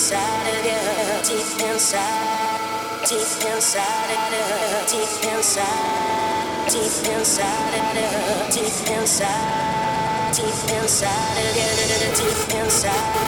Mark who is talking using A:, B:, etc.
A: inside of you, deep inside, deep inside of you, deep inside, deep inside of you, deep inside, deep inside of you, deep inside.